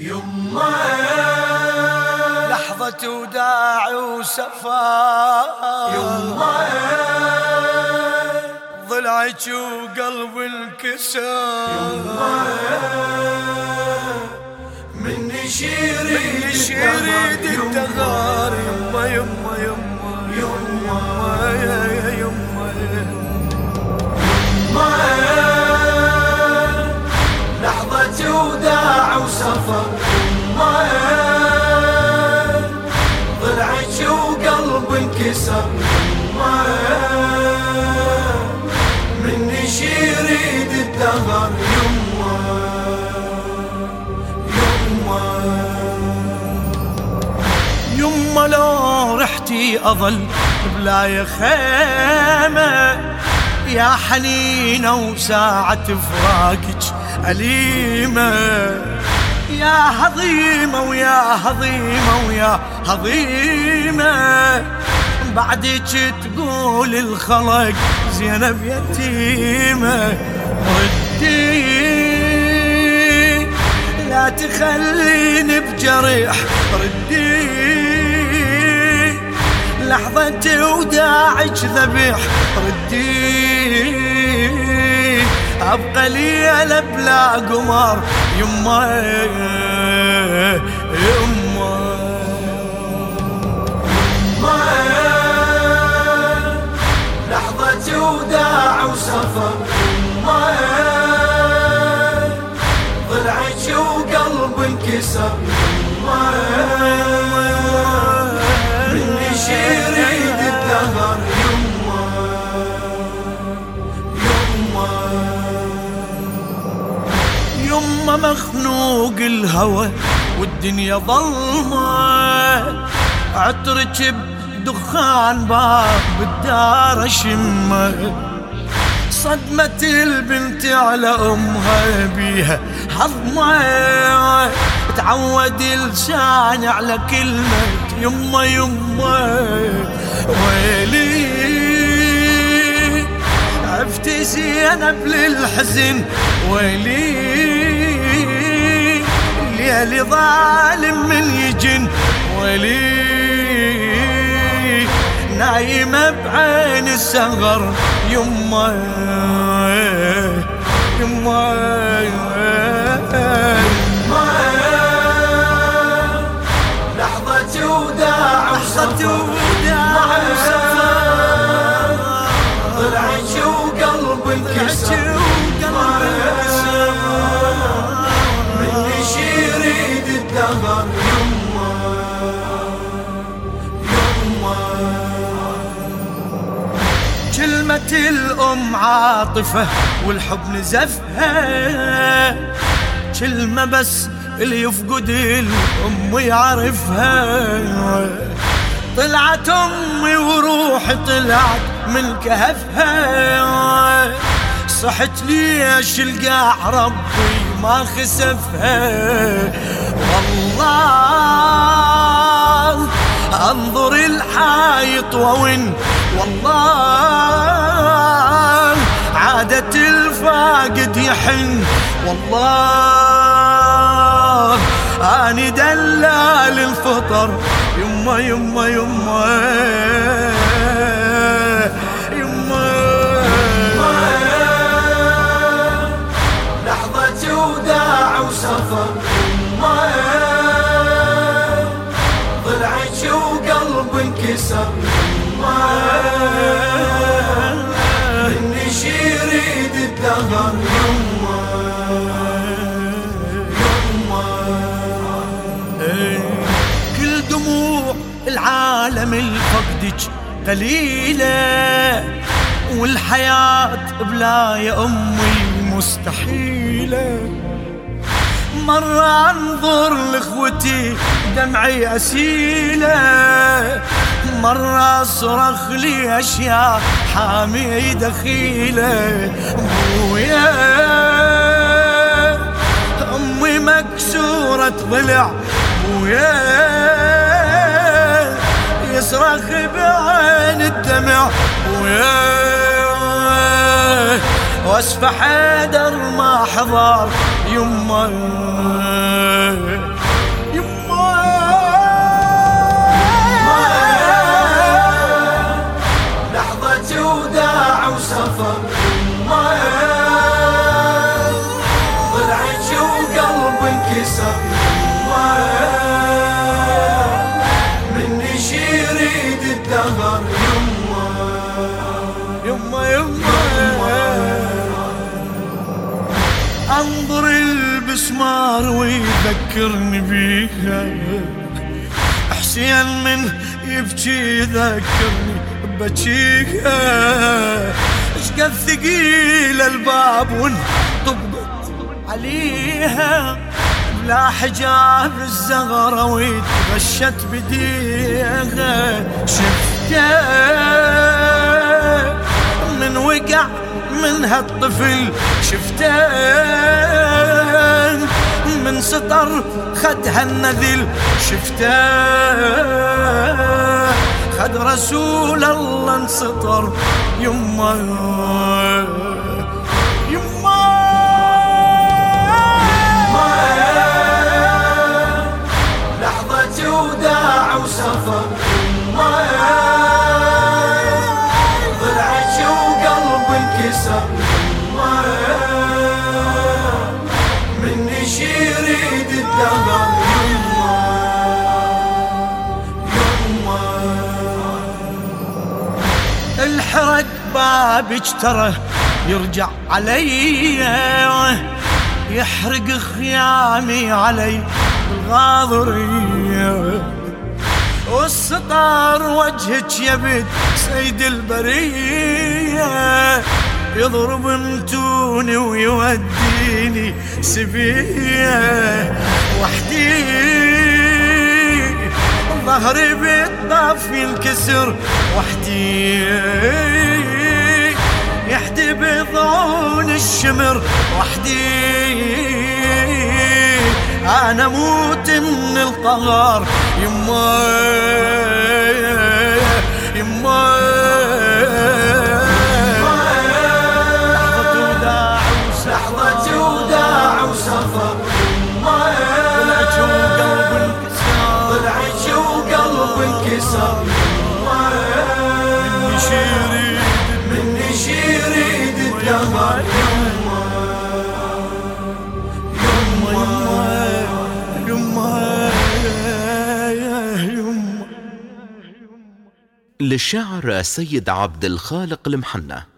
يما. لحظة وداع وسفار يما. ضلعك وقلب انكسر يما. من شيريد شيريد الدغار يما. يما. يما يما يما. يما. ما ضلعك وقلب انكسر مني شيريد الدهر يما يما يما لو رحتي أظل بلا خيمة يا حنينة وساعة فراقك أليمة. يا هضيمة ويا هضيمة ويا هضيمة. بعدك تقول الخلق زينب يتيمة. ردي لا تخليني بجريح ردي. لحظة وداعك ذبيح ردي. أبقى ليلة بلا قمر يما يما. لحظة وداع وسفر. يما. ضلعك وقلب انكسر. يما. مخنوق الهوى والدنيا ظلمة عطرك بدخان باب الدار شمة صدمة البنت على أمها بيها حظمة تعود لسان على كلمة يما يما ويلي عفت زينب للحزن. ويلي ليالي ظالم من يجن ولي. نايمة بعين السهر يما يما الأم عاطفة والحب نزفها كلمة بس اللي يفقد الأم يعرفها. طلعت أمي وروحي طلعت من كهفها. صحت ليش القاع ربي ما خسفها. والله أنظر الحايط وون والله عادة الفاقد يحن. والله أني دلال الفطر. يما يما يما. سفر ما ضلعك ما مني شيريد الدهر كل دموع العالم الفقدك قليلة والحياة بلا يا أمي مستحيلة مرة أنظر لإخوتي دمعي أسيلة مرة اصرخ لي أشياء حامي دخيلة ابويا أمي مكسورة ضلع ابويا يصرخ بعين الدمع ابويا واسفح حيدر ما حضر يما انكسر من يريد الدهر يما يما انظر البسمار ويذكرني بيها حسين من يبكي ذكرني ببكيها اشقد ثقيل الباب وانطبقت عليها لا حجاب الزغرة ويتغشت بديها شفته من وقع من هالطفل شفته من سطر خدها النذل؟ شفته خد رسول الله انسطر. يما بابك ترى يرجع علي. يحرق خيامي علي بالغاضرية والسطار وجهك يبد سيد البرية. يضرب متوني ويوديني سبية. وحدي ظهري بالطف ينكسر وحدي. يحدي بضعون الشمر وحدي. أنا موت من القهر يما يما للشاعر السيد عبد الخالق المحنة.